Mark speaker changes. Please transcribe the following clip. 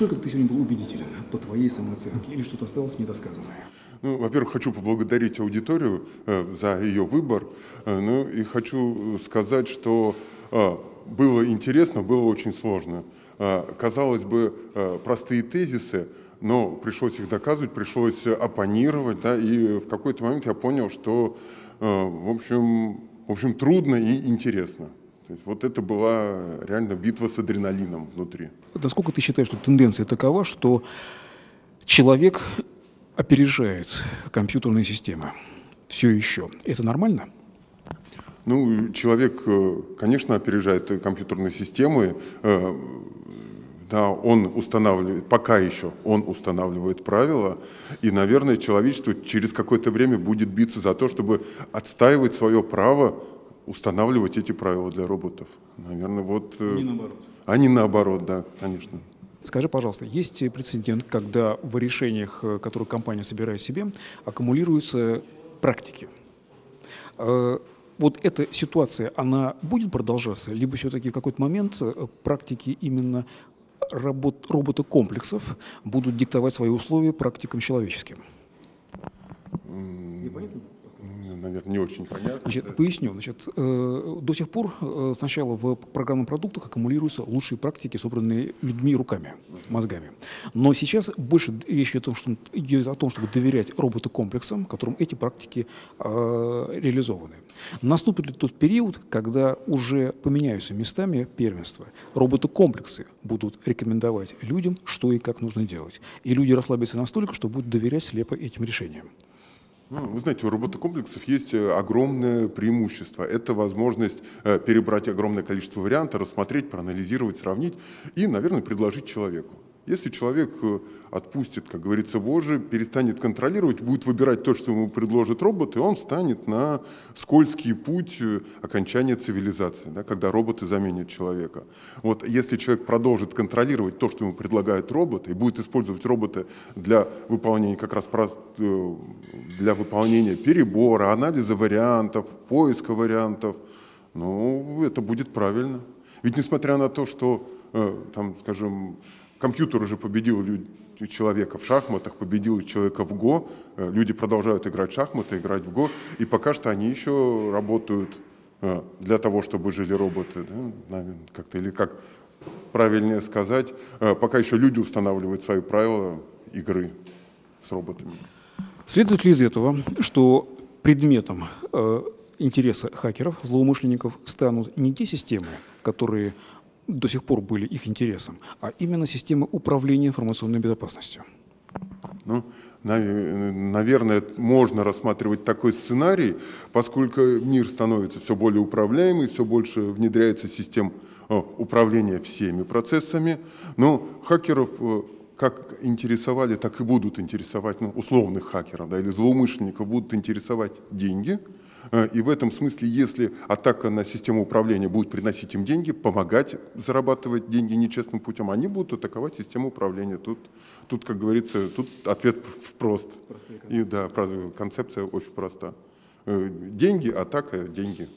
Speaker 1: Насколько ты сегодня был убедителен по твоей самооценке или что-то осталось недосказанное?
Speaker 2: Ну, во-первых, хочу поблагодарить аудиторию э, за ее выбор. Э, ну и хочу сказать, что э, было интересно, было очень сложно. Э, казалось бы, э, простые тезисы, но пришлось их доказывать, пришлось оппонировать, да, и в какой-то момент я понял, что, э, в общем, в общем, трудно и интересно. То есть вот это была реально битва с адреналином внутри.
Speaker 1: Насколько ты считаешь, что тенденция такова, что человек опережает компьютерные системы? Все еще. Это нормально?
Speaker 2: Ну, человек, э, конечно, опережает компьютерные системы. Э, да, он устанавливает, пока еще он устанавливает правила, и, наверное, человечество через какое-то время будет биться за то, чтобы отстаивать свое право устанавливать эти правила для роботов. Наверное, вот...
Speaker 1: Э, не наоборот.
Speaker 2: А не наоборот, да, конечно.
Speaker 1: Скажи, пожалуйста, есть прецедент, когда в решениях, э, которые компания собирает себе, аккумулируются практики? Э, вот эта ситуация, она будет продолжаться, либо все-таки в какой-то момент практики именно работ, робота-комплексов будут диктовать свои условия практикам человеческим?
Speaker 2: Непонятно? наверное, не очень понятно.
Speaker 1: Значит, поясню. Значит, э, до сих пор э, сначала в программных продуктах аккумулируются лучшие практики, собранные людьми руками, мозгами. Но сейчас больше речь идет о том, что, идет о том чтобы доверять роботу-комплексам, которым эти практики э, реализованы. Наступит ли тот период, когда уже поменяются местами первенства? Роботы-комплексы будут рекомендовать людям, что и как нужно делать. И люди расслабятся настолько, что будут доверять слепо этим решениям.
Speaker 2: Ну, вы знаете, у роботокомплексов есть э, огромное преимущество. Это возможность э, перебрать огромное количество вариантов, рассмотреть, проанализировать, сравнить и, наверное, предложить человеку. Если человек э, отпустит, как говорится, вожжи, перестанет контролировать, будет выбирать то, что ему предложит робот, и он станет на скользкий путь э, окончания цивилизации, да, когда роботы заменят человека. Вот если человек продолжит контролировать то, что ему предлагает робот, и будет использовать роботы для выполнения как раз э, для выполнения перебора, анализа вариантов, поиска вариантов, ну, это будет правильно. Ведь несмотря на то, что, там, скажем, Компьютер уже победил человека в шахматах, победил человека в ГО. Э, люди продолжают играть в шахматы, играть в ГО. И пока что они еще работают э, для того, чтобы жили роботы. Да? Как-то, или как правильнее сказать, э, пока еще люди устанавливают свои правила игры с роботами.
Speaker 1: Следует ли из этого, что предметом интереса хакеров, злоумышленников станут не те системы, которые до сих пор были их интересом, а именно системы управления информационной безопасностью.
Speaker 2: Ну, наверное, можно рассматривать такой сценарий, поскольку мир становится все более управляемый, все больше внедряется систем управления всеми процессами. Но хакеров э, как интересовали, так и будут интересовать, ну, условных хакеров да, или злоумышленников будут интересовать деньги – Э, и в этом смысле, если атака на систему управления будет приносить им деньги, помогать зарабатывать деньги нечестным путем, они будут атаковать систему управления. Тут, тут как говорится, тут ответ прост. И да, концепция очень проста. Э, деньги, атака, деньги.